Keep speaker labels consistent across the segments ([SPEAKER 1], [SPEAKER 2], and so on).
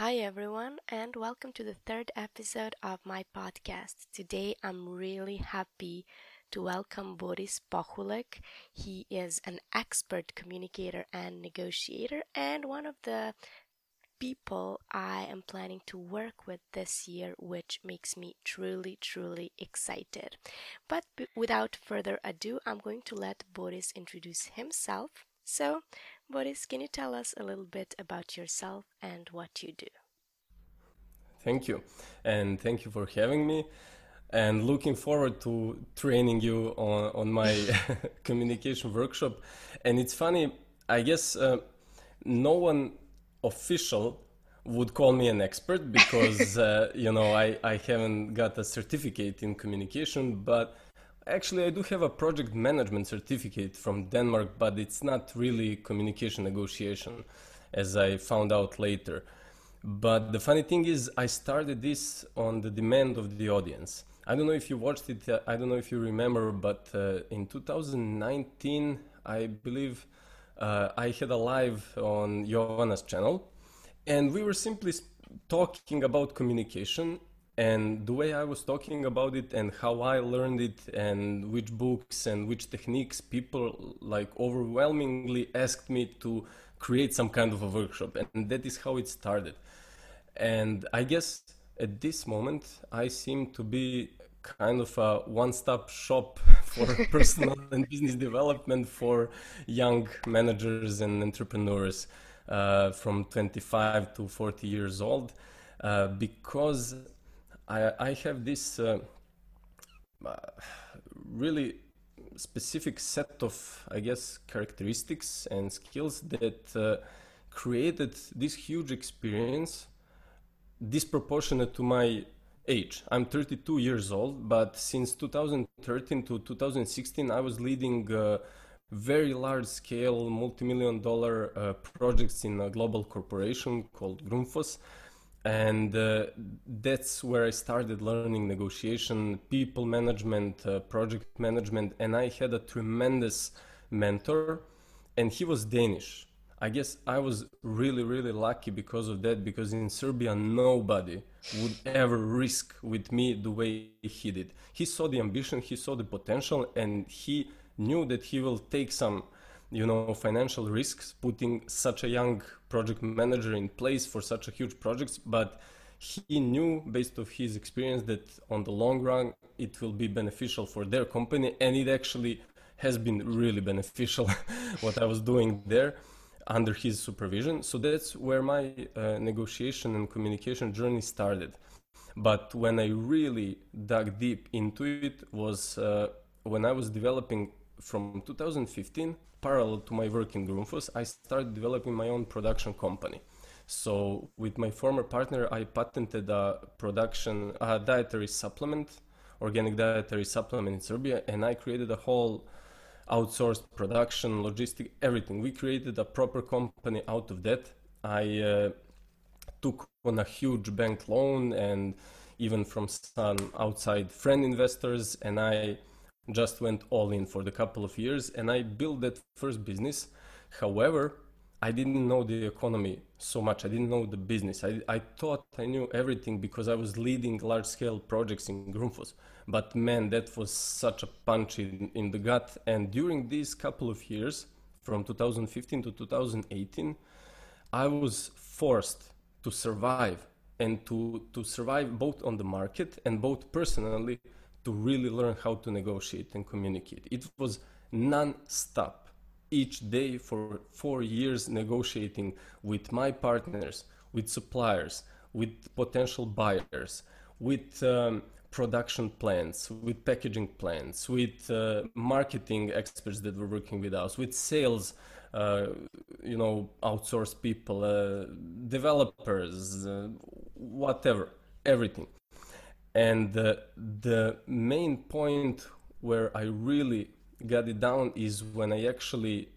[SPEAKER 1] Hi, everyone, and welcome to the third episode of my podcast. Today, I'm really happy to welcome Boris Pohulek. He is an expert communicator and negotiator, and one of the people I am planning to work with this year, which makes me truly, truly excited. But without further ado, I'm going to let Boris introduce himself. So, Boris, can you tell us a little bit about yourself and what you do?
[SPEAKER 2] Thank you. And thank you for having me. And looking forward to training you on, on my communication workshop. And it's funny, I guess uh, no one official would call me an expert because, uh, you know, I, I haven't got a certificate in communication, but Actually, I do have a project management certificate from Denmark, but it's not really communication negotiation, as I found out later. But the funny thing is, I started this on the demand of the audience. I don't know if you watched it, uh, I don't know if you remember, but uh, in 2019, I believe uh, I had a live on Jovana's channel, and we were simply talking about communication and the way I was talking about it and how I learned it and which books and which techniques people like overwhelmingly asked me to create some kind of a workshop. And that is how it started. And I guess at this moment I seem to be kind of a one-stop shop for personal and business development for young managers and entrepreneurs uh, from 25 to 40 years old uh, because I, I have this uh, uh, really specific set of, I guess, characteristics and skills that uh, created this huge experience disproportionate to my age. I'm 32 years old, but since 2013 to 2016, I was leading uh, very large scale, multi million dollar uh, projects in a global corporation called Grundfos and uh, that's where I started learning negotiation, people management, uh, project management, and I had a tremendous mentor, and he was Danish. I guess I was really, really lucky because of that, because in Serbia, nobody would ever risk with me the way he did. He saw the ambition, he saw the potential, and he knew that he will take some you know financial risks putting such a young project manager in place for such a huge projects but he knew based of his experience that on the long run it will be beneficial for their company and it actually has been really beneficial what i was doing there under his supervision. So that's where my uh, negotiation and communication journey started. But when i really dug deep into it was uh, when i was developing from 2015 parallel to my work in Grundfos, I started developing my own production company. So with my former partner, I patented a production, a dietary supplement, organic dietary supplement in Serbia, and I created a whole outsourced production, logistic, everything. We created a proper company out of that. I uh, took on a huge bank loan and even from some outside friend investors, and I just went all in for the couple of years and I built that first business. However, I didn't know the economy so much. I didn't know the business. I, I thought I knew everything because I was leading large scale projects in Grundfos. But man, that was such a punch in, in the gut. And during these couple of years, from 2015 to 2018, I was forced to survive and to, to survive both on the market and both personally to really learn how to negotiate and communicate. It was non-stop each day for four years negotiating with my partners, with suppliers, with potential buyers, with um, production plans, with packaging plans, with uh, marketing experts that were working with us, with sales, uh, you know, outsourced people, uh, developers, uh, whatever, everything. And the, the main point where I really got it down is when I actually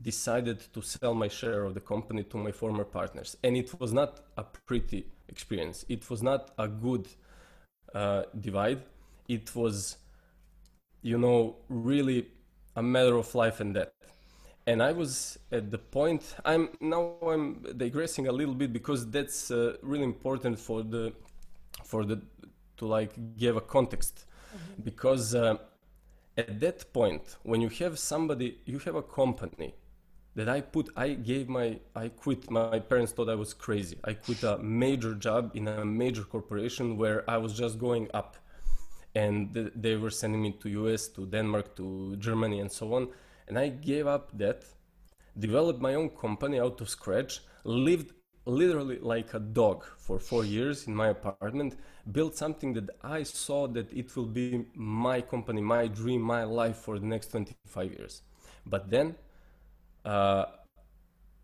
[SPEAKER 2] decided to sell my share of the company to my former partners. And it was not a pretty experience. It was not a good uh, divide. It was, you know, really a matter of life and death. and I was at the point. I'm now I'm digressing a little bit because that's uh, really important for the for the to like give a context. Mm-hmm. because uh, at that point when you have somebody you have a company that I put I gave my I quit my parents thought I was crazy. I quit a major job in a major corporation where I was just going up. And th- they were sending me to US to Denmark to Germany and so on. And I gave up that developed my own company out of scratch lived literally like a dog for 4 years in my apartment built something that I saw that it will be my company my dream my life for the next 25 years but then uh,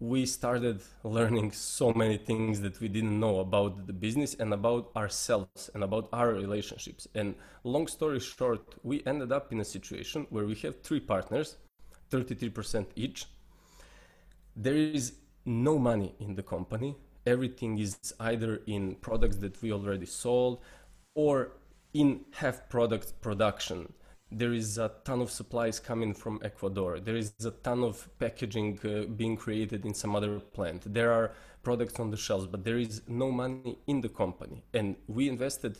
[SPEAKER 2] we started learning so many things that we didn't know about the business and about ourselves and about our relationships. And long story short, we ended up in a situation where we have three partners, 33% each. There is no money in the company. Everything is either in products that we already sold or in half product production there is a ton of supplies coming from Ecuador. There is a ton of packaging uh, being created in some other plant. There are products on the shelves, but there is no money in the company. And we invested,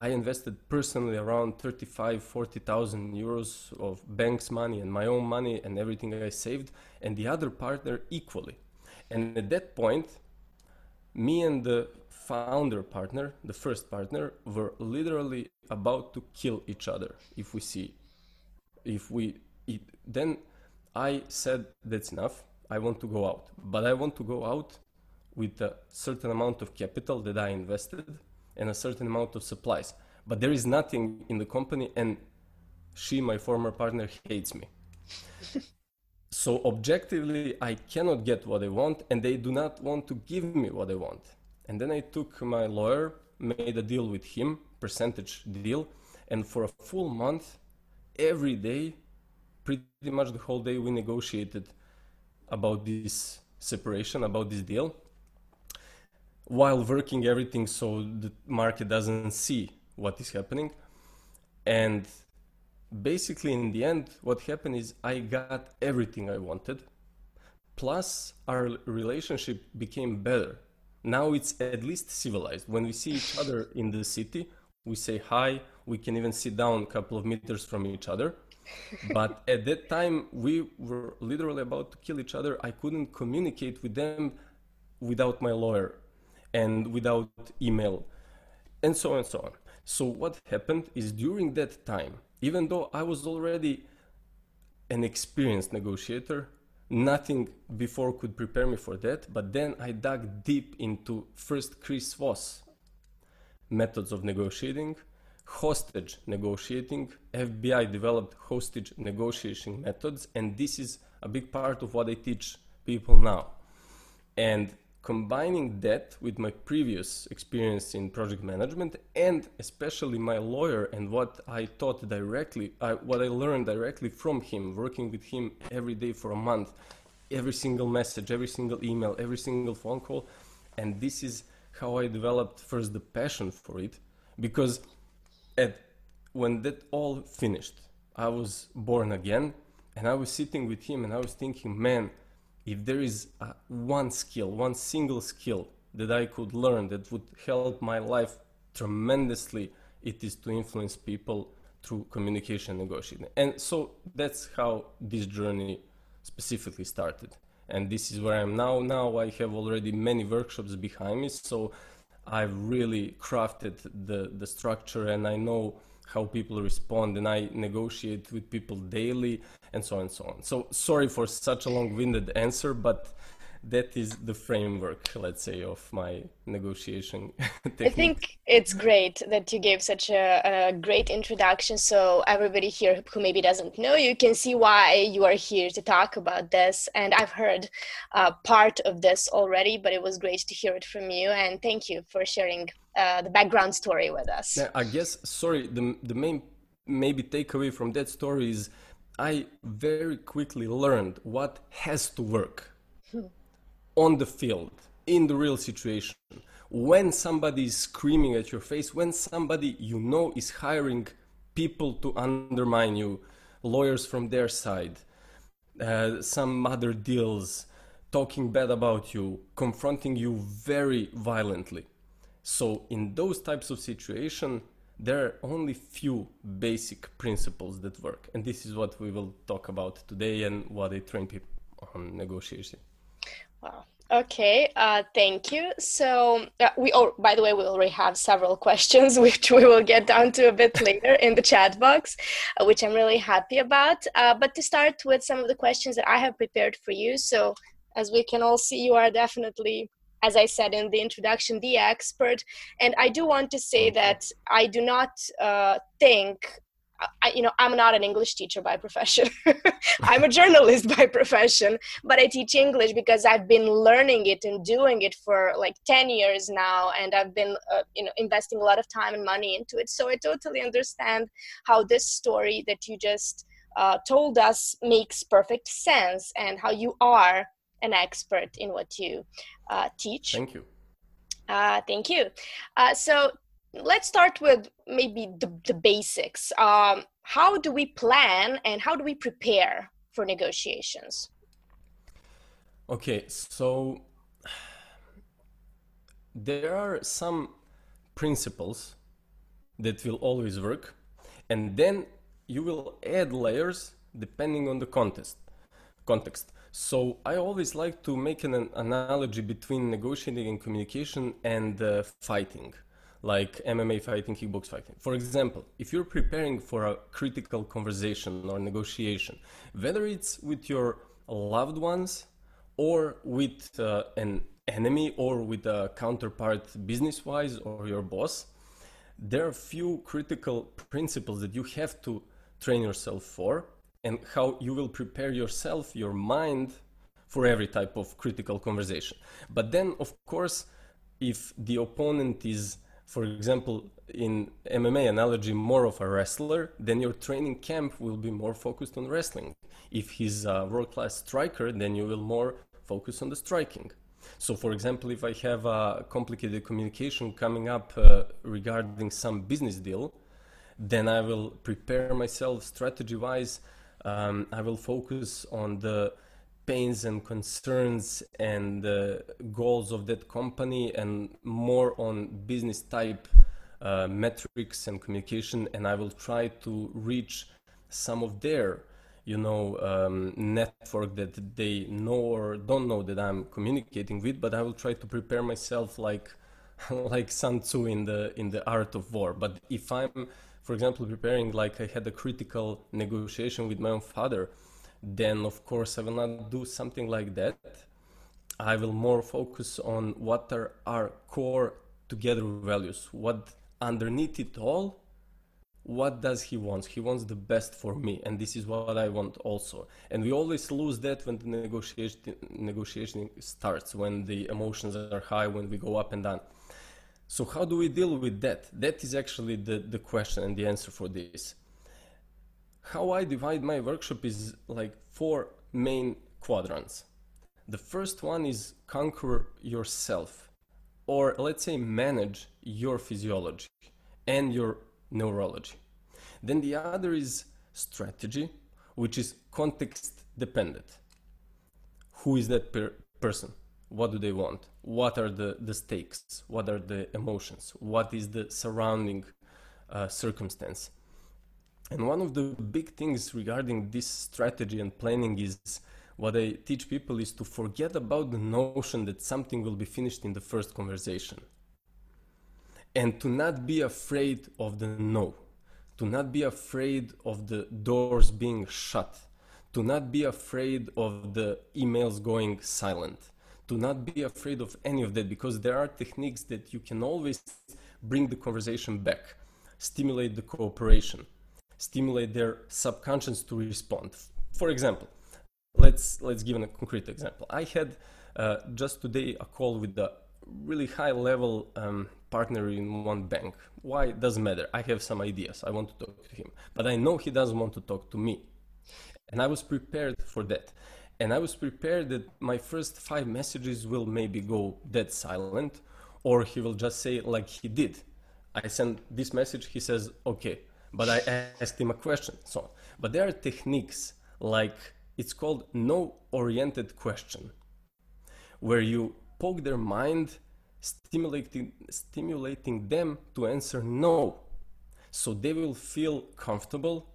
[SPEAKER 2] I invested personally around 35, 40,000 euros of bank's money and my own money and everything I saved, and the other partner equally. And at that point, me and the founder partner, the first partner, were literally about to kill each other if we see, if we, it, then I said that's enough. I want to go out, but I want to go out with a certain amount of capital that I invested and a certain amount of supplies. But there is nothing in the company, and she, my former partner, hates me. so objectively, I cannot get what I want, and they do not want to give me what I want. And then I took my lawyer, made a deal with him, percentage deal, and for a full month, every day, pretty much the whole day, we negotiated about this separation, about this deal, while working everything so the market doesn't see what is happening. And basically, in the end, what happened is I got everything I wanted. Plus, our relationship became better now it's at least civilized. When we see each other in the city, we say hi. We can even sit down a couple of meters from each other. but at that time, we were literally about to kill each other. I couldn't communicate with them without my lawyer and without email and so on and so on. So, what happened is during that time, even though I was already an experienced negotiator, nothing before could prepare me for that but then i dug deep into first chris voss methods of negotiating hostage negotiating fbi developed hostage negotiation methods and this is a big part of what i teach people now and combining that with my previous experience in project management and especially my lawyer and what I taught directly, uh, what I learned directly from him, working with him every day for a month, every single message, every single email, every single phone call. And this is how I developed first the passion for it because at, when that all finished, I was born again and I was sitting with him and I was thinking, man, if there is a, one skill, one single skill that I could learn that would help my life tremendously, it is to influence people through communication negotiating. And so that's how this journey specifically started. And this is where I am now. Now I have already many workshops behind me, so I've really crafted the, the structure and I know how people respond and I negotiate with people daily and so on and so on. So sorry for such a long-winded answer, but that is the framework, let's say, of my negotiation.
[SPEAKER 3] I think it's great that you gave such a, a, great introduction. So everybody here who maybe doesn't know you can see why you are here to talk about this. And I've heard uh, part of this already, but it was great to hear it from you. And thank you for sharing uh, the background story with us.
[SPEAKER 2] Yeah, I guess, sorry, the, the main maybe takeaway from that story is I very quickly learned what has to work. Hmm on the field, in the real situation, when somebody is screaming at your face, when somebody you know is hiring people to undermine you, lawyers from their side, uh, some other deals, talking bad about you, confronting you very violently. So in those types of situation, there are only few basic principles that work, and this is what we will talk about today and what I train people on negotiation.
[SPEAKER 3] Wow. Okay, uh, thank you. So uh, we, oh, by the way, we already have several questions, which we will get down to a bit later in the chat box, uh, which I'm really happy about. Uh, but to start with some of the questions that I have prepared for you. So as we can all see, you are definitely, as I said in the introduction, the expert. And I do want to say that I do not uh, think I, you know, I'm not an English teacher by profession. I'm a journalist by profession, but I teach English because I've been learning it and doing it for like 10 years now, and I've been, uh, you know, investing a lot of time and money into it. So I totally understand how this story that you just uh, told us makes perfect sense, and how you are an expert in what you uh, teach.
[SPEAKER 2] Thank you.
[SPEAKER 3] Uh, thank you. Uh, so let's start with maybe the, the basics. Um, how do we plan and how do we prepare for negotiations?
[SPEAKER 2] Okay, so there are some principles that will always work, and then you will add layers depending on the context. Context. So I always like to make an analogy between negotiating and communication and uh, fighting like MMA fighting, kickbox fighting. For example, if you're preparing for a critical conversation or negotiation, whether it's with your loved ones or with uh, an enemy or with a counterpart business wise or your boss, there are few critical principles that you have to train yourself for and how you will prepare yourself, your mind for every type of critical conversation. But then, of course, if the opponent is for example, in MMA analogy, more of a wrestler, then your training camp will be more focused on wrestling. If he's a world class striker, then you will more focus on the striking. So, for example, if I have a complicated communication coming up uh, regarding some business deal, then I will prepare myself strategy wise. Um, I will focus on the pains and concerns and uh, goals of that company and more on business type uh, metrics and communication and i will try to reach some of their you know um, network that they know or don't know that i'm communicating with but i will try to prepare myself like like sun tzu in the in the art of war. But if i'm for example preparing like i had a critical negotiation with my own father then of course I will not do something like that. I will more focus on what are our core together values, what underneath it all, what does he want? He wants the best for me, and this is what I want also. And we always lose that when the negotiation negotiation starts, when the emotions are high, when we go up and down. So how do we deal with that? That is actually the, the question and the answer for this how I divide my workshop is like four main quadrants. The first one is conquer yourself, or let's say manage your physiology and your neurology. Then the other is strategy, which is context dependent. Who is that per- person? What do they want? What are the, the stakes? What are the emotions? What is the surrounding uh, circumstance? And one of the big things regarding this strategy and planning is what I teach people is to forget about the notion that something will be finished in the first conversation. And to not be afraid of the no. To not be afraid of the doors being shut. To not be afraid of the emails going silent. To not be afraid of any of that because there are techniques that you can always bring the conversation back, stimulate the cooperation stimulate their subconscious to respond. For example, let's let's give a concrete example. I had uh, just today a call with a really high level um, partner in one bank. Why it doesn't matter. I have some ideas. I want to talk to him, but I know he doesn't want to talk to me, and I was prepared for that. And I was prepared that my first five messages will maybe go dead silent, or he will just say like he did. I send this message. He says, "Okay, but I asked him a question. So, but there are techniques like it's called no oriented question, where you poke their mind, stimulating, stimulating them to answer no. So they will feel comfortable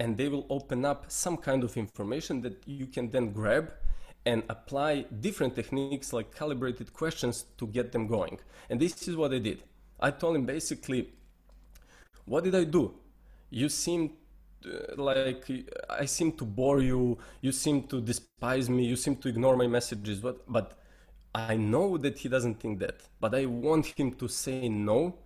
[SPEAKER 2] and they will open up some kind of information that you can then grab and apply different techniques like calibrated questions to get them going. And this is what I did. I told him basically, what did I do? You seem uh, like I seem to bore you, you seem to despise me, you seem to ignore my messages, but, but I know that he doesn't think that. But I want him to say no,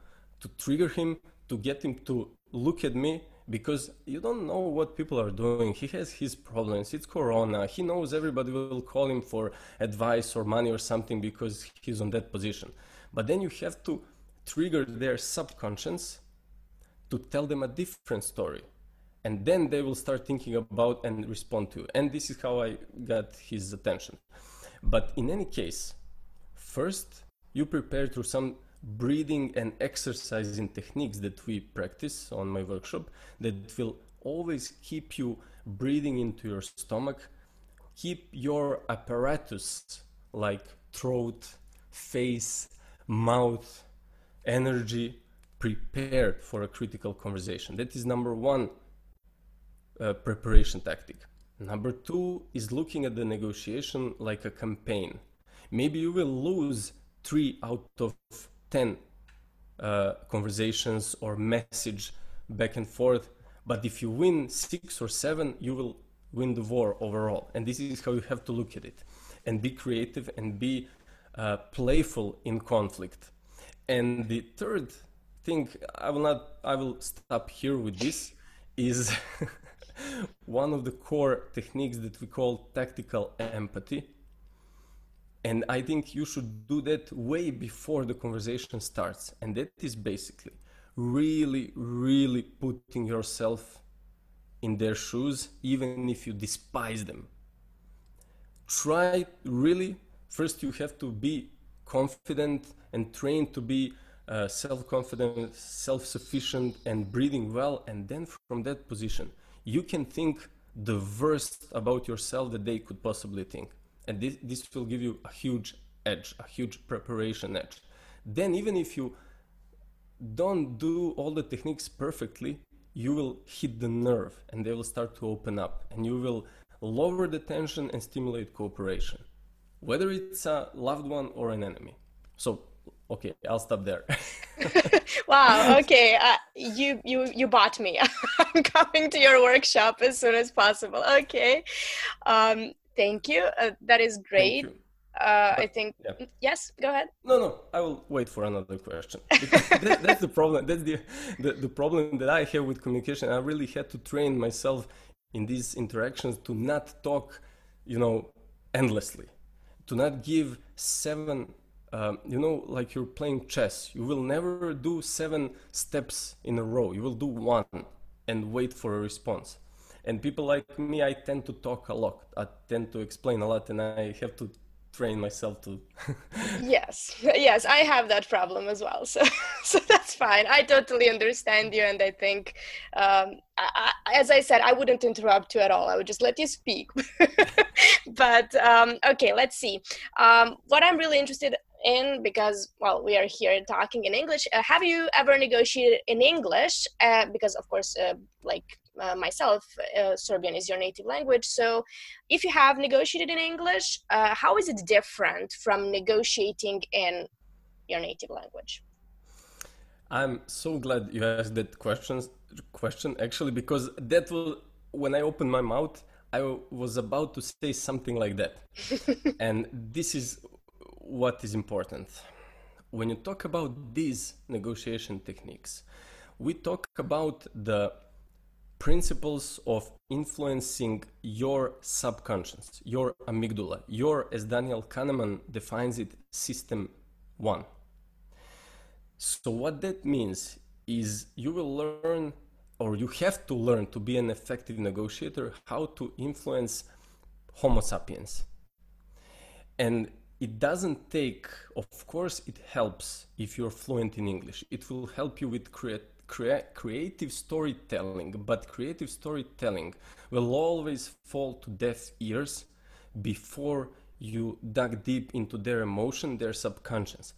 [SPEAKER 2] to trigger him, to get him to look at me because you don't know what people are doing. He has his problems. It's Corona. He knows everybody will call him for advice or money or something because he's on that position. But then you have to trigger their subconscious to tell them a different story. And then they will start thinking about and respond to. And this is how I got his attention. But in any case, first you prepare through some breathing and exercising techniques that we practice on my workshop that will always keep you breathing into your stomach, keep your apparatus like throat, face, mouth, energy prepared for a critical conversation. That is number one uh, preparation tactic. Number two is looking at the negotiation like a campaign. Maybe you will lose three out of 10 uh, conversations or message back and forth. But if you win six or seven, you will win the war overall. And this is how you have to look at it and be creative and be uh, playful in conflict. And the third thing, I will not, I will stop here with this, is one of the core techniques that we call tactical empathy and I think you should do that way before the conversation starts. And that is basically really, really putting yourself in their shoes, even if you despise them. Try really, first, you have to be confident and trained to be uh, self confident, self sufficient, and breathing well. And then from that position, you can think the worst about yourself that they could possibly think and this, this will give you a huge edge a huge preparation edge. Then even if you don't do all the techniques perfectly you will hit the nerve and they will start to open up and you will lower the tension and stimulate cooperation whether it's a loved one or an enemy. So okay i'll stop there.
[SPEAKER 3] Wow okay uh, you you you bought me. I'm coming to your workshop as soon as possible okay. Um, Thank you. Uh, that is great. Uh, I think yeah. yes. Go ahead.
[SPEAKER 2] No, no. I will wait for another question. that, that's the problem. That's the, the the problem that I have with communication. I really had to train myself in these interactions to not talk, you know, endlessly, to not give seven. Um, you know, like you're playing chess. You will never do seven steps in a row. You will do one and wait for a response and people like me i tend to talk a lot. I tend to explain a lot and i have to train myself to
[SPEAKER 3] yes. Yes i have that problem as well. So so that's fine. I totally understand you and i think um, I, as i said i wouldn't interrupt you at all. I would just let you speak. But um, okay let's see. Um, what i'm really interested in because well we are here talking in english uh, have you ever negotiated in english? Uh, because of course uh, like uh, myself, uh, Serbian is your native language. So, if you have negotiated in English, uh, how is it different from negotiating in your native language?
[SPEAKER 2] I'm so glad you asked that question. Question actually, because that will when I opened my mouth, I was about to say something like that, and this is what is important. When you talk about these negotiation techniques, we talk about the principles of influencing your subconscious, your amygdala, your, as Daniel Kahneman defines it, system one. So, what that means is you will learn, or you have to learn to be an effective negotiator, how to influence Homo sapiens. And it doesn't take, of course, it helps if you're fluent in English. It will help you with create, crea- creative storytelling, but creative storytelling will always fall to deaf ears before you dug deep into their emotion, their subconscious.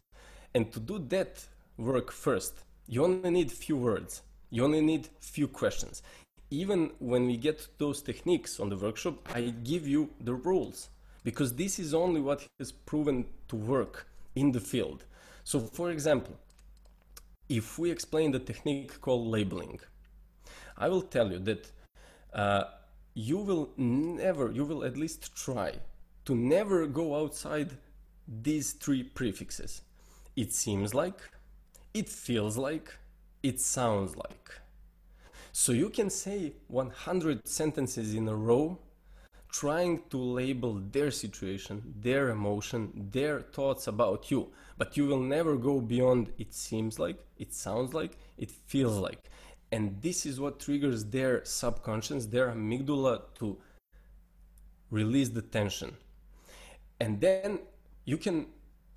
[SPEAKER 2] And to do that work first, you only need few words. You only need few questions. Even when we get those techniques on the workshop, I give you the rules because this is only what has proven to work in the field. So, for example, if we explain the technique called labeling, I will tell you that uh, you will never, you will at least try to never go outside these three prefixes. It seems like, it feels like, it sounds like. So you can say 100 sentences in a row trying to label their situation, their emotion, their thoughts about you. But you will never go beyond it seems like, it sounds like, it feels like. And this is what triggers their subconscious, their amygdala to release the tension. And then you can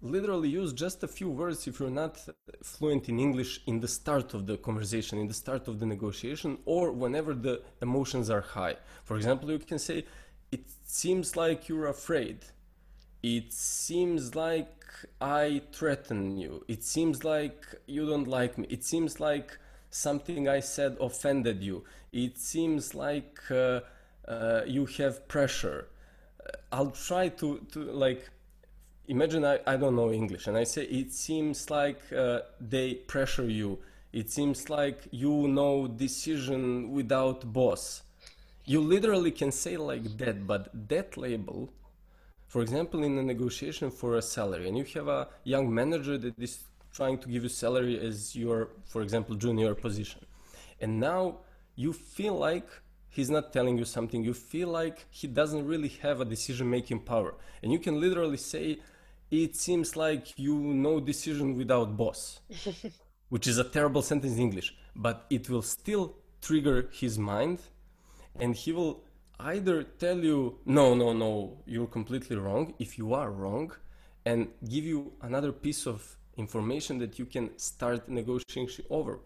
[SPEAKER 2] literally use just a few words if you're not fluent in English in the start of the conversation, in the start of the negotiation, or whenever the emotions are high. For example, you can say, It seems like you're afraid. It seems like I threaten you. It seems like you don't like me. It seems like something I said offended you. It seems like uh, uh, you have pressure. I'll try to, to like imagine I, I don't know English and I say it seems like uh, they pressure you. It seems like you know decision without boss. You literally can say like that, but that label, for example, in a negotiation for a salary, and you have a young manager that is trying to give you salary as your, for example, junior position, and now you feel like he's not telling you something. You feel like he doesn't really have a decision-making power, and you can literally say it seems like you know decision without boss, which is a terrible sentence in English, but it will still trigger his mind and he will either tell you, no, no, no, you're completely wrong, if you are wrong, and give you another piece of information that you can start negotiation over.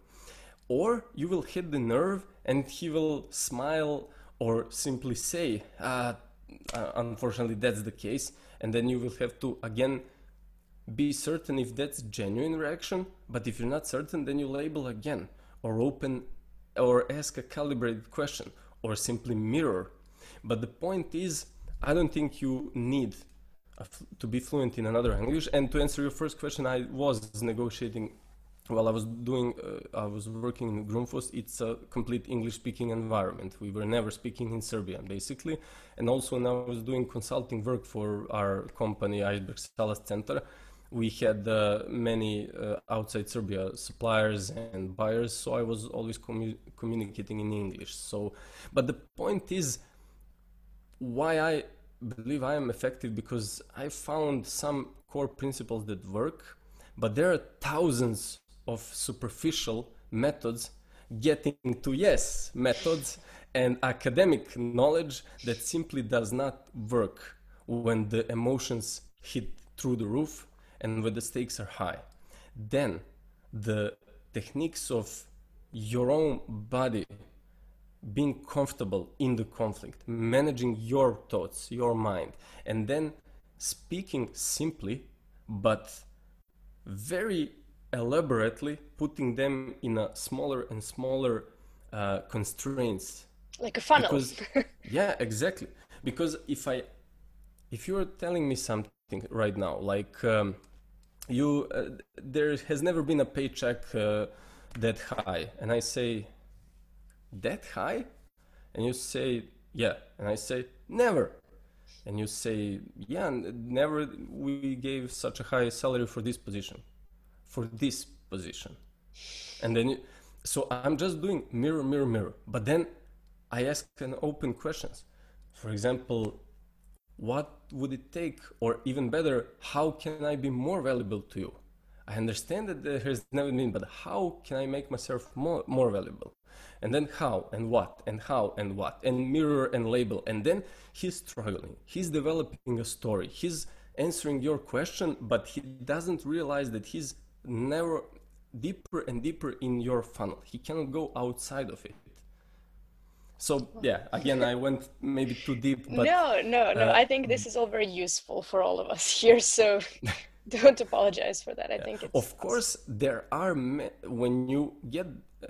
[SPEAKER 2] Or you will hit the nerve and he will smile or simply say, ah, uh, unfortunately, that's the case. And then you will have to again be certain if that's genuine reaction. But if you're not certain then you label again or open or ask a calibrated question or simply mirror but the point is i don't think you need to be fluent in another language and to answer your first question i was negotiating while I was doing, uh, I was working in Grundfos, it's a complete English speaking environment. We were never speaking in Serbian, basically. And also, when I was doing consulting work for our company, Iceberg Sales Center, we had uh, many uh, outside Serbia suppliers and buyers, so I was always commu- communicating in English. So, but the point is, why I believe I am effective because I found some core principles that work, but there are thousands of superficial methods getting to yes methods and academic knowledge that simply does not work when the emotions hit through the roof and when the stakes are high. Then the techniques of your own body being comfortable in the conflict, managing your thoughts, your mind, and then speaking simply but very elaborately putting them in a smaller and smaller uh, constraints.
[SPEAKER 3] Like a funnel.
[SPEAKER 2] Because, yeah exactly. Because if i if you're telling me something right now like um, you uh, there has never been a paycheck uh, that high and i say that high? And you say yeah. And i say never. And you say yeah never we gave such a high salary for this position for this position. And then you, so i'm just doing mirror mirror mirror. But then i ask an open questions. For example what would it take? Or even better how can i be more valuable to you? I understand that there has never been but how can i make myself more, more valuable and then how and what and how and what and mirror and label and then he's struggling he's developing a story he's answering your question but he doesn't realize that he's never deeper and deeper in your funnel. He cannot go outside of it. So yeah, again, I went maybe too deep. But,
[SPEAKER 3] no, no, no. Uh, I think this is all very useful for all of us here. So don't apologize for that. I think it's
[SPEAKER 2] of course there are when you get uh,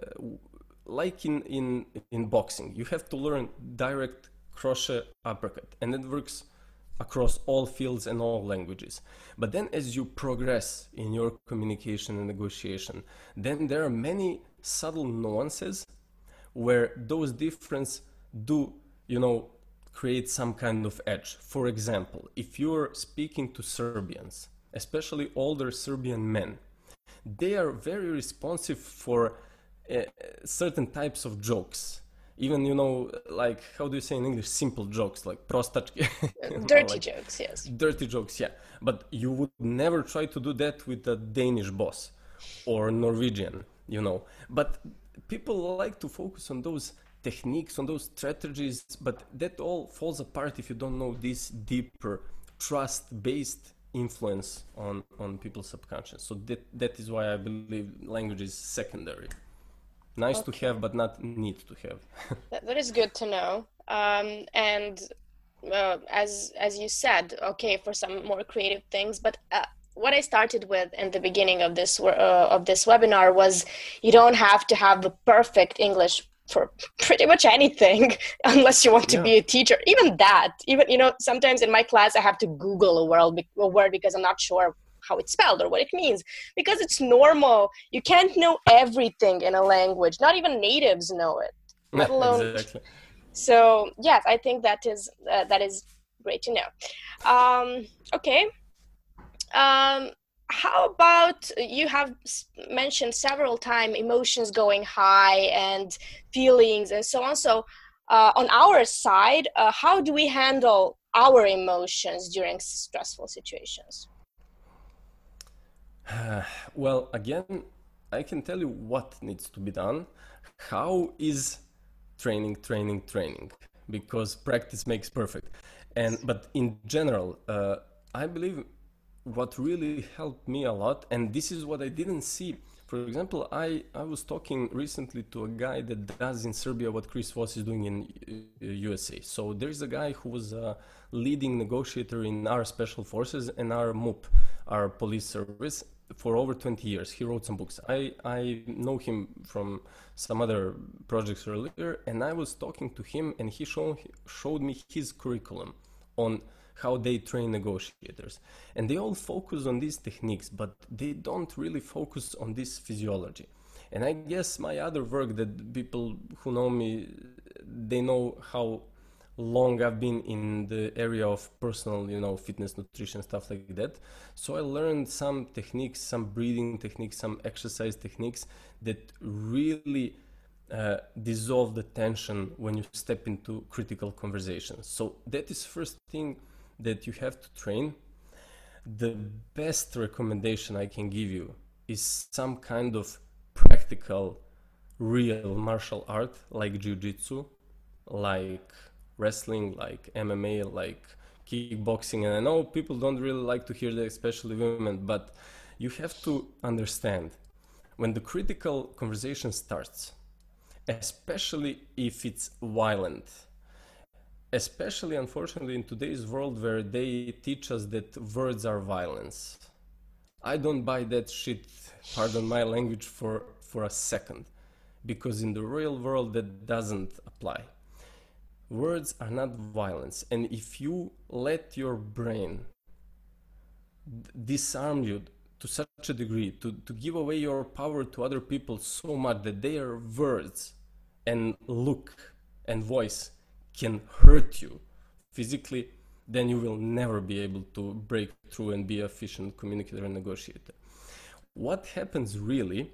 [SPEAKER 2] like in in in boxing, you have to learn direct crochet uppercut, and it works across all fields and all languages. But then as you progress in your communication and negotiation, then there are many subtle nuances where those differences do, you know, create some kind of edge. For example, if you're speaking to Serbians, especially older Serbian men, they are very responsive for Uh, certain types of jokes. Even you know like how do you say in english? Simple jokes like prostački
[SPEAKER 3] dirty like, jokes yes.
[SPEAKER 2] dirty jokes yeah. But you would never try to do that with a danish boss or norwegian you know. But people like to focus on those techniques on those strategies but that all falls apart if you don't know this deeper trust based influence on on people's subconscious. So that that is why i believe language is secondary nice okay. to have but not need to have
[SPEAKER 3] that, that is good to know um, and uh, as as you said okay for some more creative things but uh, what I started with in the beginning of this uh, of this webinar was you don't have to have the perfect English for pretty much anything unless you want to yeah. be a teacher even that even you know sometimes in my class i have to google a word, a word because i'm not sure how it's spelled or what it means. Because it's normal. You can't know everything in a language. Not even natives know it let alone exactly. so yes i think that is uh, that is great to know. Um, okay. Um, how about you have mentioned several times emotions going high and feelings and so on. So uh, on our side uh, how do we handle our emotions during stressful situations
[SPEAKER 2] well, again, I can tell you what needs to be done. How is training, training, training? Because practice makes perfect. And but in general, uh, I believe what really helped me a lot, and this is what I didn't see. For example, I, I was talking recently to a guy that does in Serbia what Chris Voss is doing in USA. So there's a guy who was a leading negotiator in our special forces and our MUP, our police service, for over 20 years. He wrote some books. I, I know him from some other projects earlier, and I was talking to him, and he show, showed me his curriculum on how they train negotiators. And they all focus on these techniques, but they don't really focus on this physiology. And I guess my other work that people who know me, they know how long I've been in the area of personal, you know, fitness, nutrition, stuff like that. So I learned some techniques, some breathing techniques, some exercise techniques that really uh, dissolve the tension when you step into critical conversations. So that is first thing that you have to train. The best recommendation I can give you is some kind of practical, real martial art like jiu-jitsu, like wrestling, like MMA, like kickboxing. And I know people don't really like to hear that, especially women, but you have to understand when the critical conversation starts, especially if it's violent, especially unfortunately in today's world where they teach us that words are violence. I don't buy that shit, pardon my language, for, for a second. Because in the real world that doesn't apply words are not violence. And if you let your brain disarm you to such a degree to, to give away your power to other people so much that their words and look and voice can hurt you physically then you will never be able to break through and be efficient communicator and negotiator. What happens really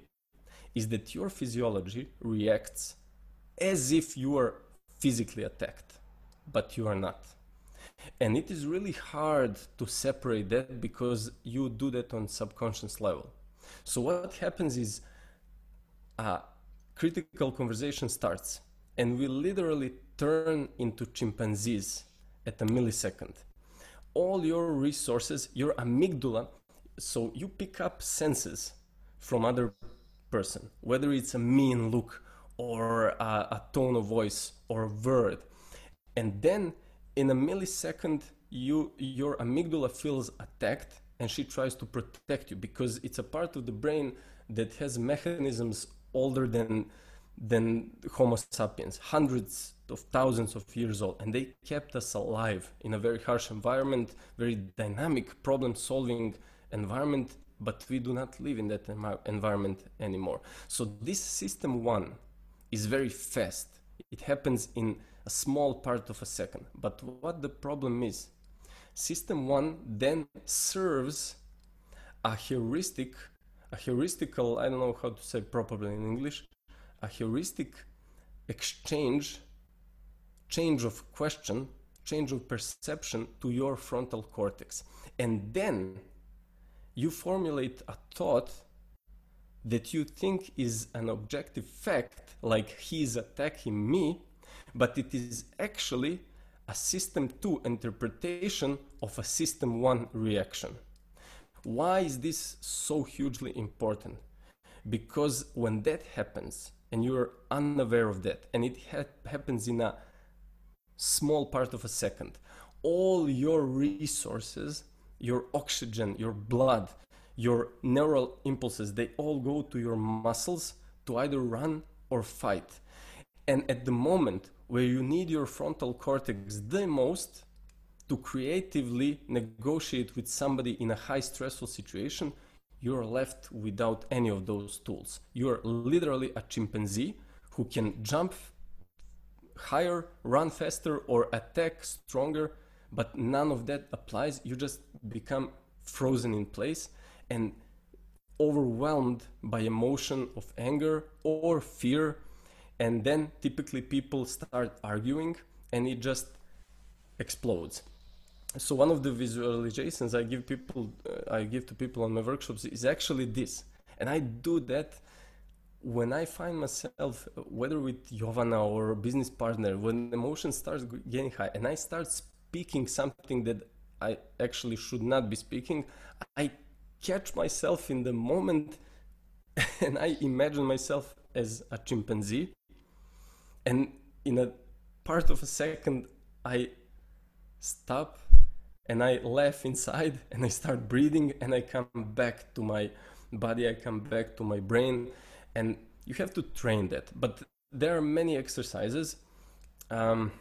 [SPEAKER 2] is that your physiology reacts as if you are physically attacked, but you are not. And it is really hard to separate that because you do that on subconscious level. So what happens is a critical conversation starts and we literally turn into chimpanzees at a millisecond. All your resources, your amygdala, so you pick up senses from other person, whether it's a mean look or a, a tone of voice or a word. And then in a millisecond, you, your amygdala feels attacked and she tries to protect you because it's a part of the brain that has mechanisms older than than Homo sapiens, hundreds of thousands of years old, and they kept us alive in a very harsh environment, very dynamic problem solving environment, but we do not live in that environment anymore. So, this system one is very fast. It happens in a small part of a second. But what the problem is, system one then serves a heuristic, a heuristical, I don't know how to say properly in English, a heuristic exchange, change of question, change of perception to your frontal cortex. And then you formulate a thought that you think is an objective fact, like he is attacking me, but it is actually a system 2 interpretation of a system 1 reaction. Why is this so hugely important? Because when that happens, and you're unaware of that and it ha- happens in a small part of a second all your resources your oxygen your blood your neural impulses they all go to your muscles to either run or fight and at the moment where you need your frontal cortex the most to creatively negotiate with somebody in a high stressful situation you're left without any of those tools. You're literally a chimpanzee who can jump higher, run faster, or attack stronger, but none of that applies. You just become frozen in place and overwhelmed by emotion of anger or fear. And then typically people start arguing and it just explodes so one of the visualizations I give people, uh, I give to people on my workshops is actually this, and I do that when I find myself, whether with Jovana or business partner, when emotion starts getting high, and I start speaking something that I actually should not be speaking, I catch myself in the moment, and I imagine myself as a chimpanzee, and in a part of a second, I stop and I laugh inside and I start breathing and I come back to my body, I come back to my brain, and you have to train that. But there are many exercises. Um,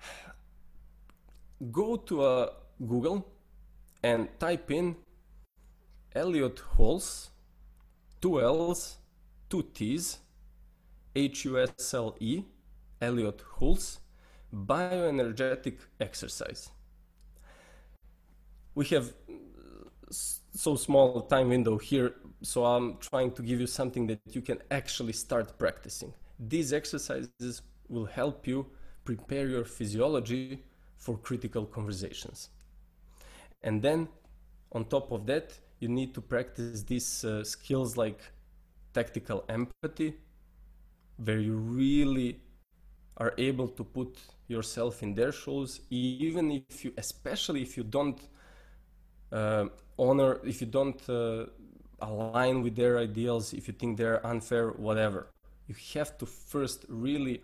[SPEAKER 2] go to a Google and type in Elliott Hulse, two L's, two T's, H U S L E, Elliott Hulse, bioenergetic exercise. We have so small time window here so i'm trying to give you something that you can actually start practicing. These exercises will help you prepare your physiology for critical conversations and then on top of that you need to practice these uh, skills like tactical empathy where you really are able to put yourself in their shoes even if you especially if you don't uh, honor if you don't uh, align with their ideals if you think they're unfair whatever. You have to first really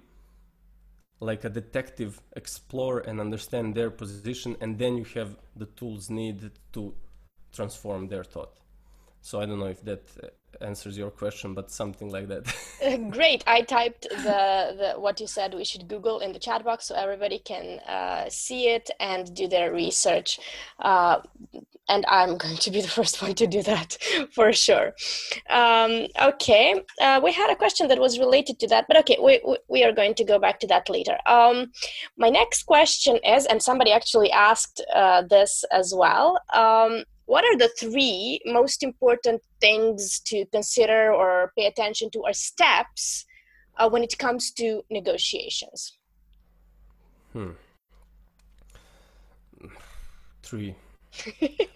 [SPEAKER 2] like a detective explore and understand their position and then you have the tools needed to transform their thought. So i don't know if that uh, answers your question but something like that.
[SPEAKER 3] Uh, great. I typed the, the what you said we should google in the chat box so everybody can uh, see it and do their research. Uh, and I'm going to be the first one to do that for sure. Um, okay, uh, we had a question that was related to that, but okay, we, we are going to go back to that later. Um, my next question is, and somebody actually asked uh, this as well. Um, what are the three most important things to consider or pay attention to, or steps uh, when it comes to negotiations?
[SPEAKER 2] Hmm. Three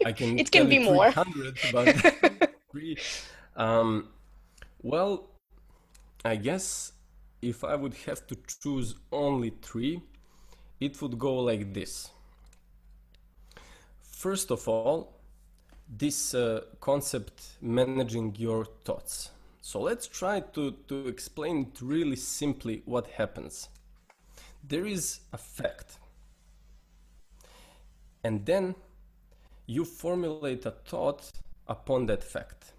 [SPEAKER 2] I can.
[SPEAKER 3] it can be more.
[SPEAKER 2] but um, well, I guess if I would have to choose only three, it would go like this. First of all, this uh, concept managing your thoughts. So let's try to, to explain it really simply what happens. There is a fact. And then you formulate a thought upon that fact.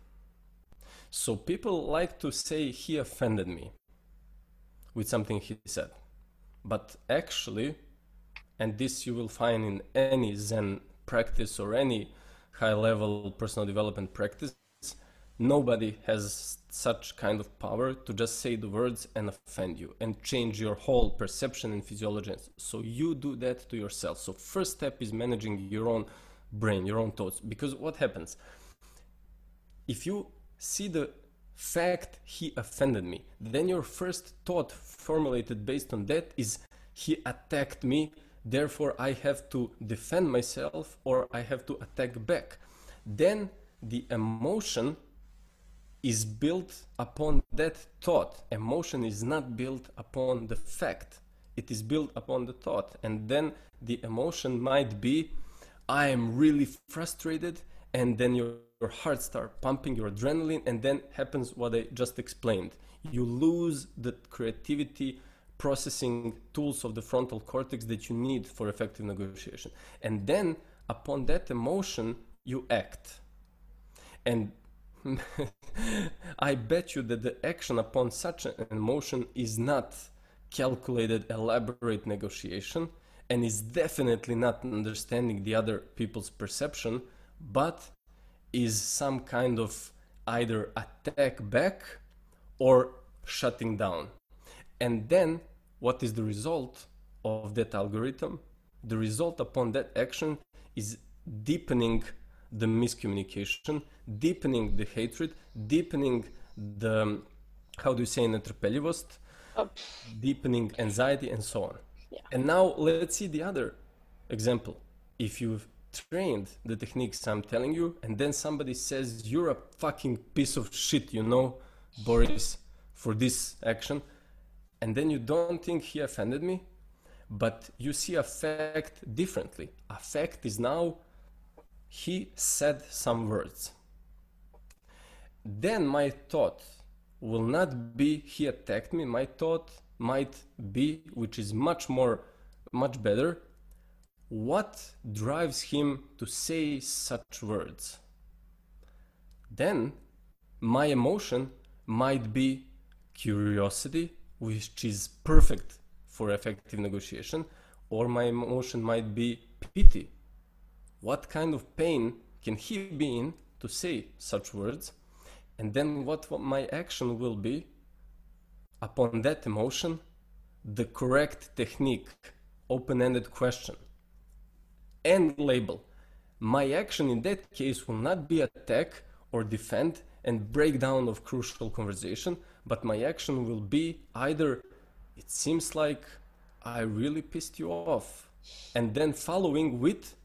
[SPEAKER 2] So people like to say he offended me with something he said. But actually, and this you will find in any Zen practice or any high level personal development practice, nobody has such kind of power to just say the words and offend you and change your whole perception and physiology. So you do that to yourself. So first step is managing your own brain, your own thoughts. Because what happens? If you see the fact he offended me, then your first thought formulated based on that is he attacked me, therefore I have to defend myself or I have to attack back. Then the emotion is built upon that thought. Emotion is not built upon the fact. It is built upon the thought. And then the emotion might be, I am really frustrated. And then your, your heart starts pumping your adrenaline. And then happens what I just explained. You lose the creativity processing tools of the frontal cortex that you need for effective negotiation. And then upon that emotion, you act. And I bet you that the action upon such an emotion is not calculated, elaborate negotiation and is definitely not understanding the other people's perception, but is some kind of either attack back or shutting down. And then what is the result of that algorithm? The result upon that action is deepening the miscommunication, deepening the hatred, deepening the, how do you say, netrpeljivost, oh. deepening anxiety, and so on. Yeah. And now let's see the other example. If you've trained the techniques I'm telling you, and then somebody says, You're a fucking piece of shit, you know, Boris, for this action, and then you don't think he offended me, but you see a fact differently. A fact is now he said some words. Then my thought will not be he attacked me. My thought might be, which is much more, much better, what drives him to say such words? Then my emotion might be curiosity, which is perfect for effective negotiation, or my emotion might be pity, what kind of pain can he be in to say such words? And then what my action will be upon that emotion, the correct technique, open ended question, and label. My action in that case will not be attack or defend and breakdown of crucial conversation, but my action will be either it seems like I really pissed you off, and then following with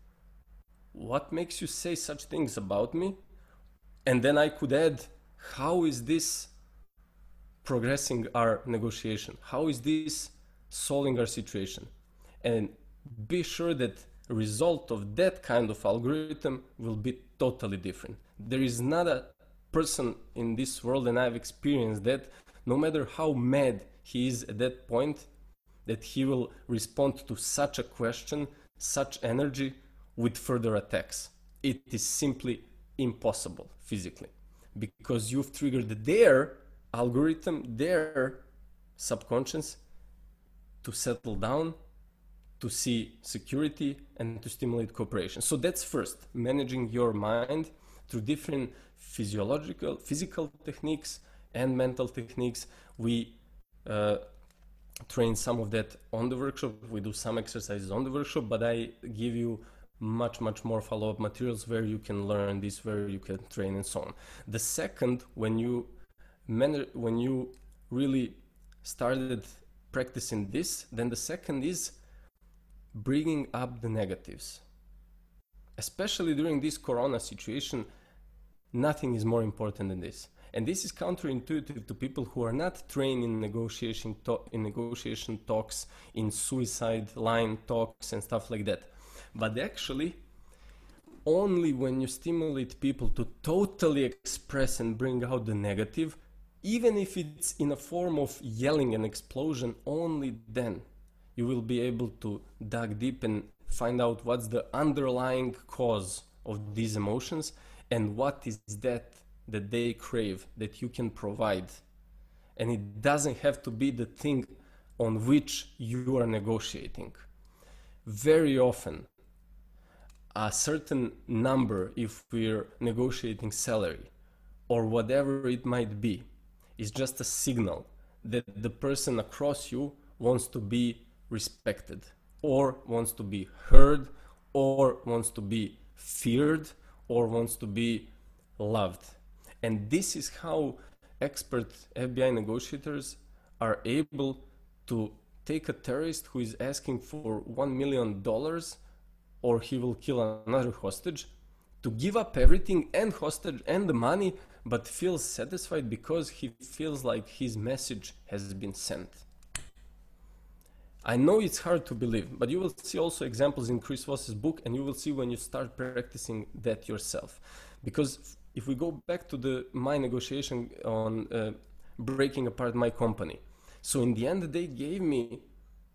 [SPEAKER 2] what makes you say such things about me? And then I could add, how is this progressing our negotiation? How is this solving our situation? And be sure that result of that kind of algorithm will be totally different. There is not a person in this world, and I've experienced that, no matter how mad he is at that point, that he will respond to such a question, such energy, with further attacks. It is simply impossible physically because you've triggered their algorithm, their subconscious to settle down, to see security, and to stimulate cooperation. So that's first, managing your mind through different physiological, physical techniques and mental techniques. We uh, train some of that on the workshop. We do some exercises on the workshop, but I give you much much more follow-up materials where you can learn this where you can train and so on the second when you when you really started practicing this then the second is bringing up the negatives. Especially during this corona situation nothing is more important than this. And this is counterintuitive to people who are not trained in negotiation to- in negotiation talks in suicide line talks and stuff like that. But actually only when you stimulate people to totally express and bring out the negative, even if it's in a form of yelling and explosion, only then you will be able to dig deep and find out what's the underlying cause of these emotions and what is that that they crave that you can provide. And it doesn't have to be the thing on which you are negotiating. Very often, a certain number, if we're negotiating salary or whatever it might be, is just a signal that the person across you wants to be respected or wants to be heard or wants to be feared or wants to be loved. And this is how expert FBI negotiators are able to take a terrorist who is asking for $1 million or he will kill another hostage to give up everything and hostage and the money but feels satisfied because he feels like his message has been sent. I know it's hard to believe, but you will see also examples in Chris Voss's book, and you will see when you start practicing that yourself. Because if we go back to the my negotiation on uh, breaking apart my company, so in the end they gave me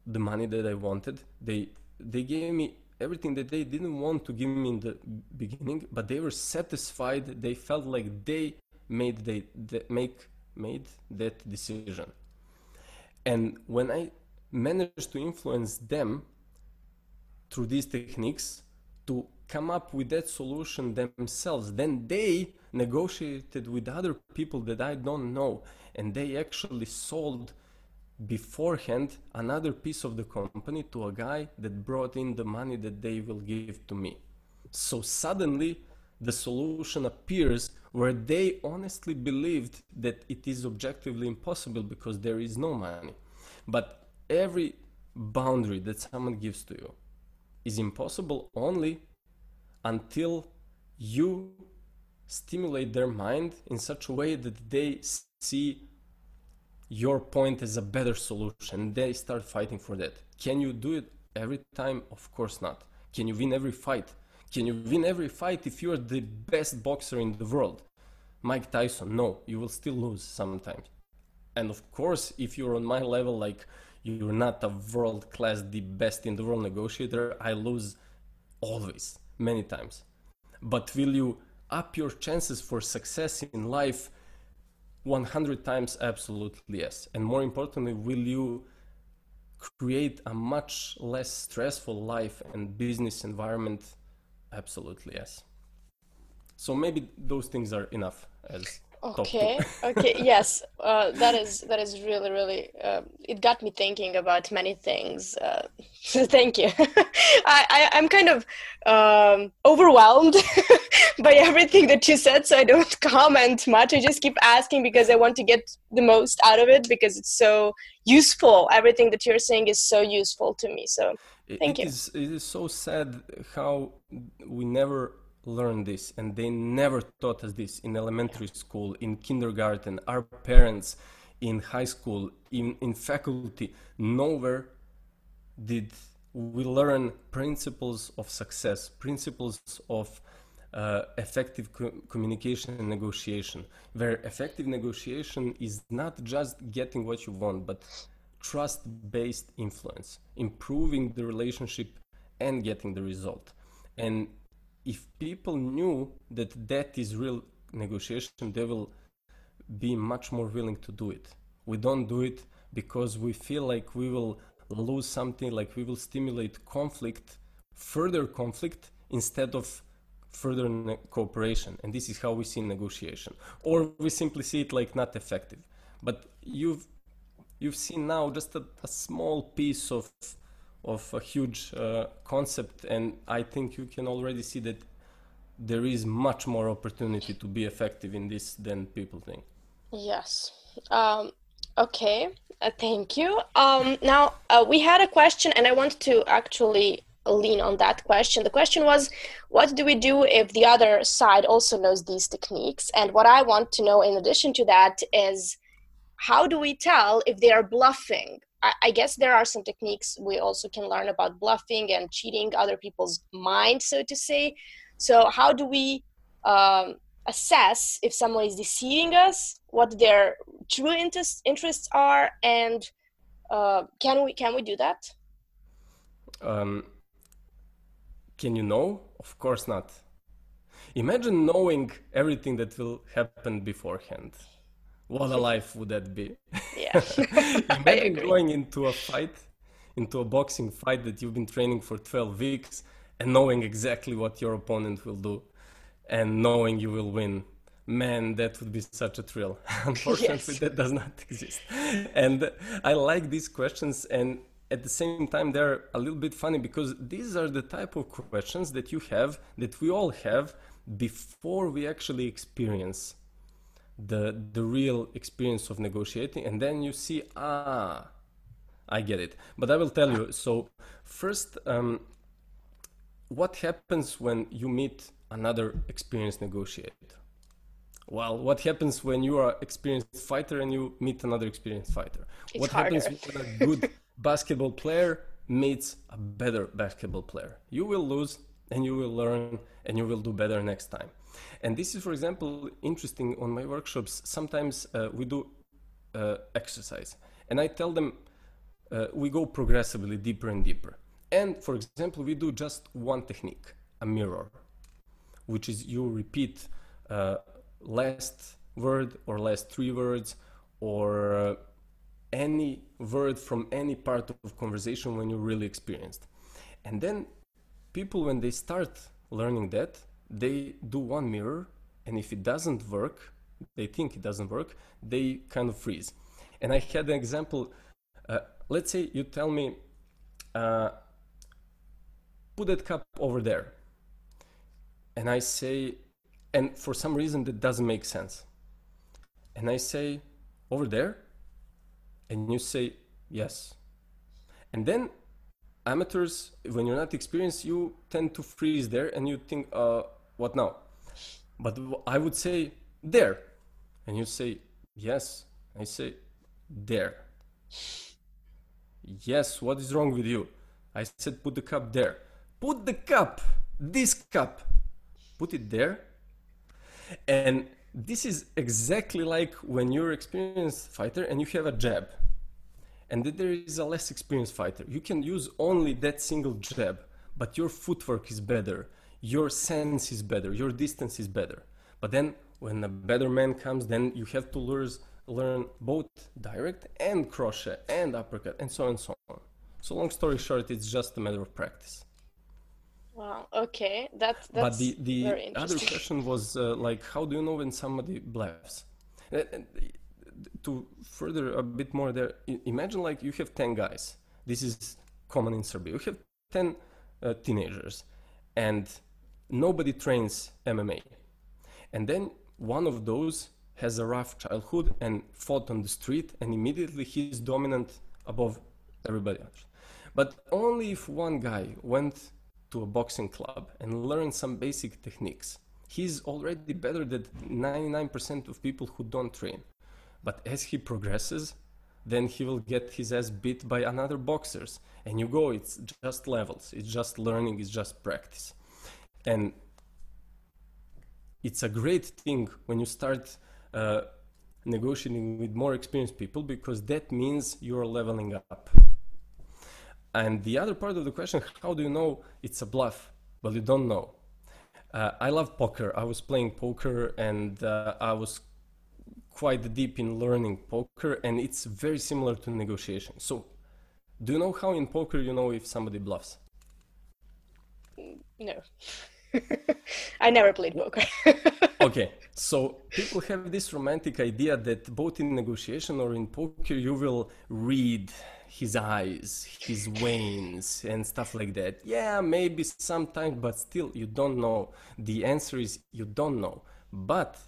[SPEAKER 2] the money that I wanted. They they gave me everything that they didn't want to give me in the beginning, but they were satisfied. They felt like they made they, make made that decision. And when I managed to influence them through these techniques to come up with that solution themselves. Then they negotiated with other people that I don't know, and they actually sold beforehand another piece of the company to a guy that brought in the money that they will give to me. So suddenly the solution appears where they honestly believed that it is objectively impossible because there is no money. But every boundary that someone gives to you is impossible only until you stimulate their mind in such a way that they see your point as a better solution. They start fighting for that. Can you do it? Every time? Of course not. Can you win every fight can you win every fight if you're the best boxer in the world mike tyson no you will still lose sometimes and of course if you're on my level like you're not a world class, the best in the world negotiator, I lose always, many times. But will you up your chances for success in life 100 times? Absolutely yes. And more importantly, will you create a much less stressful life and business environment? Absolutely yes. So maybe those things are enough as
[SPEAKER 3] okay okay yes uh, that is that is really really uh, it got me thinking about many things uh, so thank you. I, I am kind of um, overwhelmed by everything that you said so i don't comment much. I just keep asking because i want to get the most out of it because it's so useful. Everything that you're saying is so useful to me so thank
[SPEAKER 2] it
[SPEAKER 3] you.
[SPEAKER 2] is, it is so sad how we never learn this and they never taught us this in elementary school in kindergarten. Our parents in high school in, in faculty nowhere did we learn principles of success principles of uh, effective co- communication and negotiation where effective negotiation is not just getting what you want but trust based influence improving the relationship and getting the result and if people knew that that is real negotiation, they will be much more willing to do it. We don't do it because we feel like we will lose something, like we will stimulate conflict, further conflict, instead of further ne- cooperation. And this is how we see negotiation. Or we simply see it like not effective. But you've you've seen now just a, a small piece of of a huge uh, concept and i think you can already see that there is much more opportunity to be effective in this than people think.
[SPEAKER 3] Yes. Um, okay. Uh, thank you. Um, now uh, we had a question and i want to actually lean on that question. The question was what do we do if the other side also knows these techniques? And what i want to know in addition to that is how do we tell if they are bluffing I, guess there are some techniques we also can learn about bluffing and cheating other people's mind, so to say. So how do we um, assess if someone is deceiving us, what their true interest, interests are, and uh, can we can we do that?
[SPEAKER 2] Um, can you know? Of course not. Imagine knowing everything that will happen beforehand. What a life would that be?
[SPEAKER 3] Yeah.
[SPEAKER 2] Imagine going into a fight, into a boxing fight that you've been training for 12 weeks and knowing exactly what your opponent will do and knowing you will win. Man, that would be such a thrill. Unfortunately,
[SPEAKER 3] Yes.
[SPEAKER 2] that does not exist. And I like these questions and at the same time they're a little bit funny because these are the type of questions that you have that we all have before we actually experience the the real experience of negotiating and then you see ah i get it. But i will tell you so first um, what happens when you meet another experienced negotiator? Well what happens when you are experienced fighter and you meet another experienced fighter?
[SPEAKER 3] It's
[SPEAKER 2] what happens when a good basketball player meets a better basketball player? You will lose and you will learn and you will do better next time and this is for example interesting on my workshops. Sometimes uh, we do uh, exercise. And i tell them uh, we go progressively deeper and deeper. And for example we do just one technique a mirror which is you repeat uh, last word or last three words or uh, any word from any part of conversation when you're really experienced. And then people when they start learning that they do one mirror and if it doesn't work they think it doesn't work they kind of freeze. And i had an example uh, let's say you tell me uh, put that cup over there. And i say and for some reason that doesn't make sense. And i say over there? And you say yes. And then amateurs when you're not experienced you tend to freeze there and you think uh, what now? But I would say there. And you say yes. I say there. Yes what is wrong with you? I said put the cup there. Put the cup this cup. Put it there. And this is exactly like when you're experienced fighter and you have a jab. And then there is a less experienced fighter. You can use only that single jab, but your footwork is better, your sense is better, your distance is better. But then when a better man comes, then you have to learn, learn both direct and crochet and uppercut and so on and so on. So long story short, it's just a matter of practice.
[SPEAKER 3] Wow. Okay. That that's
[SPEAKER 2] but the, the other question was uh, like, how do you know when somebody bluffs? Uh, uh, to further a bit more there, imagine like you have 10 guys. This is common in Serbia. You have 10 uh, teenagers and nobody trains MMA. And then one of those has a rough childhood and fought on the street and immediately he's dominant above everybody else. But only if one guy went to a boxing club and learned some basic techniques, he's already better than 99% of people who don't train. But as he progresses, then he will get his ass beat by another boxers. And you go, it's just levels, it's just learning, it's just practice. And it's a great thing when you start uh, negotiating with more experienced people because that means you're leveling up. And the other part of the question, how do you know it's a bluff? Well, you don't know. Uh, I love poker. I was playing poker and uh, I was quite deep in learning poker, and it's very similar to negotiation. So, do you know how in poker you know if somebody bluffs?
[SPEAKER 3] No. I never played poker.
[SPEAKER 2] okay, so people have this romantic idea that both in negotiation or in poker you will read his eyes, his veins, and stuff like that. Yeah, maybe sometimes, but still you don't know. The answer is you don't know. But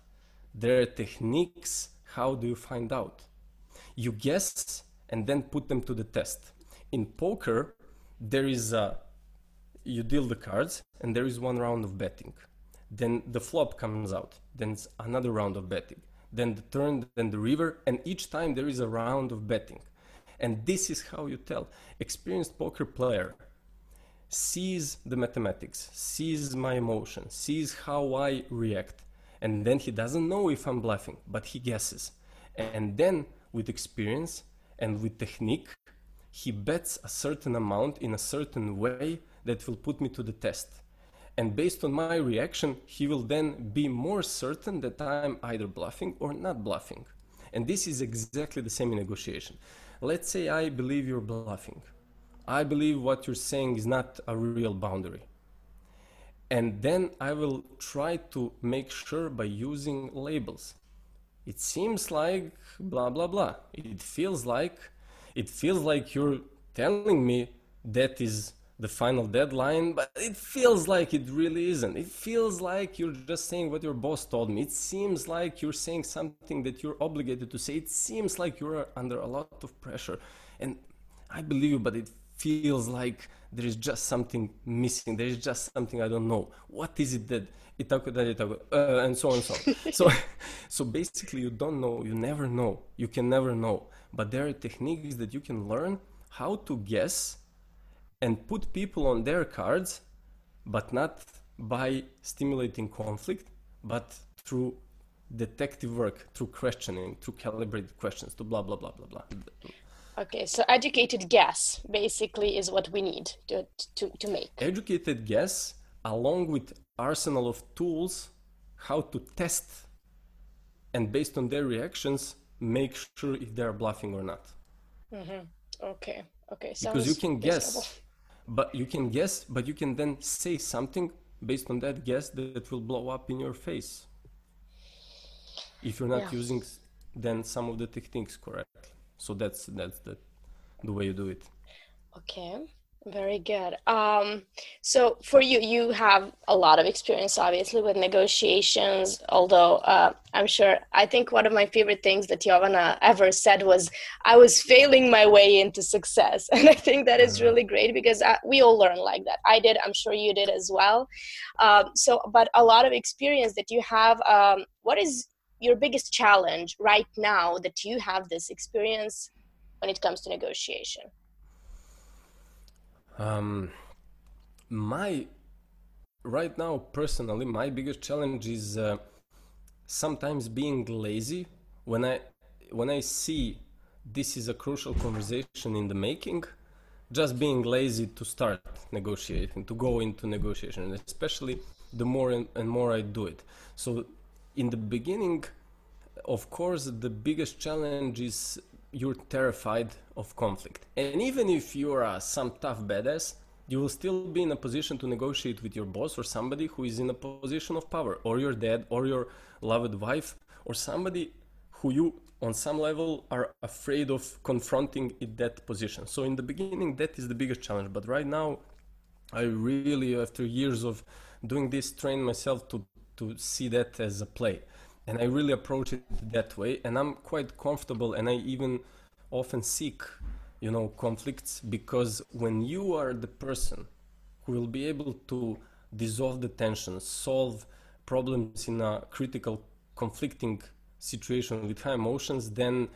[SPEAKER 2] there are techniques. How do you find out? You guess and then put them to the test. In poker, there is a you deal the cards and there is one round of betting. Then the flop comes out. Then another round of betting. Then the turn then the river and each time there is a round of betting. And this is how you tell experienced poker player sees the mathematics, sees my emotion, sees how I react, and then he doesn't know if I'm bluffing, but he guesses. And then with experience and with technique, he bets a certain amount in a certain way that will put me to the test. And based on my reaction, he will then be more certain that I'm either bluffing or not bluffing. And this is exactly the same in negotiation. Let's say I believe you're bluffing. I believe what you're saying is not a real boundary. And then I will try to make sure by using labels. It seems like blah blah blah. It feels like it feels like you're telling me that is the final deadline, but it feels like it really isn't. It feels like you're just saying what your boss told me. It seems like you're saying something that you're obligated to say. It seems like you're under a lot of pressure. And I believe you, but it feels like there is just something missing. There is just something I don't know. What is it that itaku da itaku, uh, and so on and so on. so, so basically, you don't know. You never know. You can never know. But there are techniques that you can learn how to guess and put people on their cards, but not by stimulating conflict, but through detective work, through questioning, through calibrated questions, to blah blah blah blah blah.
[SPEAKER 3] Okay, so educated guess basically is what we need to, to, to make.
[SPEAKER 2] Educated guess, along with arsenal of tools, how to test, and based on their reactions, make sure if they're bluffing or not.
[SPEAKER 3] Mm-hmm. Okay, okay.
[SPEAKER 2] Sounds because you can guess, but you can guess, but you can then say something based on that guess that will blow up in your face. If you're not yeah. using then some of the techniques correctly. So that's that's the the way you do it.
[SPEAKER 3] Okay. Very good. Um, so for you, you have a lot of experience, obviously, with negotiations. Although uh, I'm sure, I think one of my favorite things that Jovana ever said was, "I was failing my way into success," and I think that is mm-hmm. really great because I, uh, we all learn like that. I did. I'm sure you did as well. Um, so, but a lot of experience that you have. Um, what is your biggest challenge right now that you have this experience when it comes to negotiation?
[SPEAKER 2] Um, my right now, personally, my biggest challenge is uh, sometimes being lazy when I when I see this is a crucial conversation in the making. Just being lazy to start negotiating, to go into negotiation, especially the more and, and more I do it. So, in the beginning, of course, the biggest challenge is you're terrified of conflict. And even if you're uh, some tough badass, you will still be in a position to negotiate with your boss or somebody who is in a position of power, or your dad, or your loved wife, or somebody who you, on some level, are afraid of confronting in that position. So, in the beginning, that is the biggest challenge. But right now, I really, after years of doing this, train myself to, to see that as a play and I really approach it that way. And I'm quite comfortable, and I even often seek, you know, conflicts because when you are the person who will be able to dissolve the tension, solve problems in a critical, conflicting situation with high emotions, then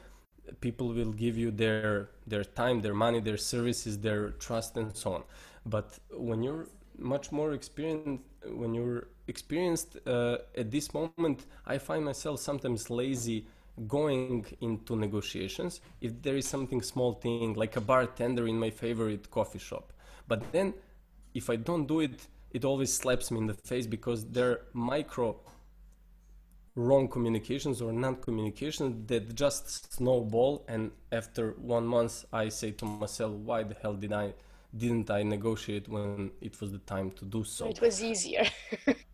[SPEAKER 2] people will give you their their time, their money, their services, their trust, and so on. But when you're much more experienced, when you're experienced uh, at this moment, I find myself sometimes lazy going into negotiations if there is something small thing like a bartender in my favorite coffee shop. But then if I don't do it, it always slaps me in the face because there are micro wrong communications or non-communications that just snowball. And after one month I say to myself why the hell did I didn't I negotiate when it was the time to do so?
[SPEAKER 3] It was easier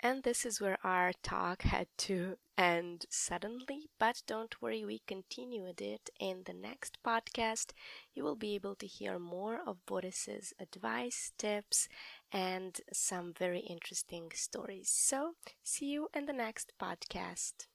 [SPEAKER 1] And this is where our talk had to end suddenly, but don't worry, we continued it in the next podcast. You will be able to hear more of Boris's advice, tips, and some very interesting stories. So, see you in the next podcast.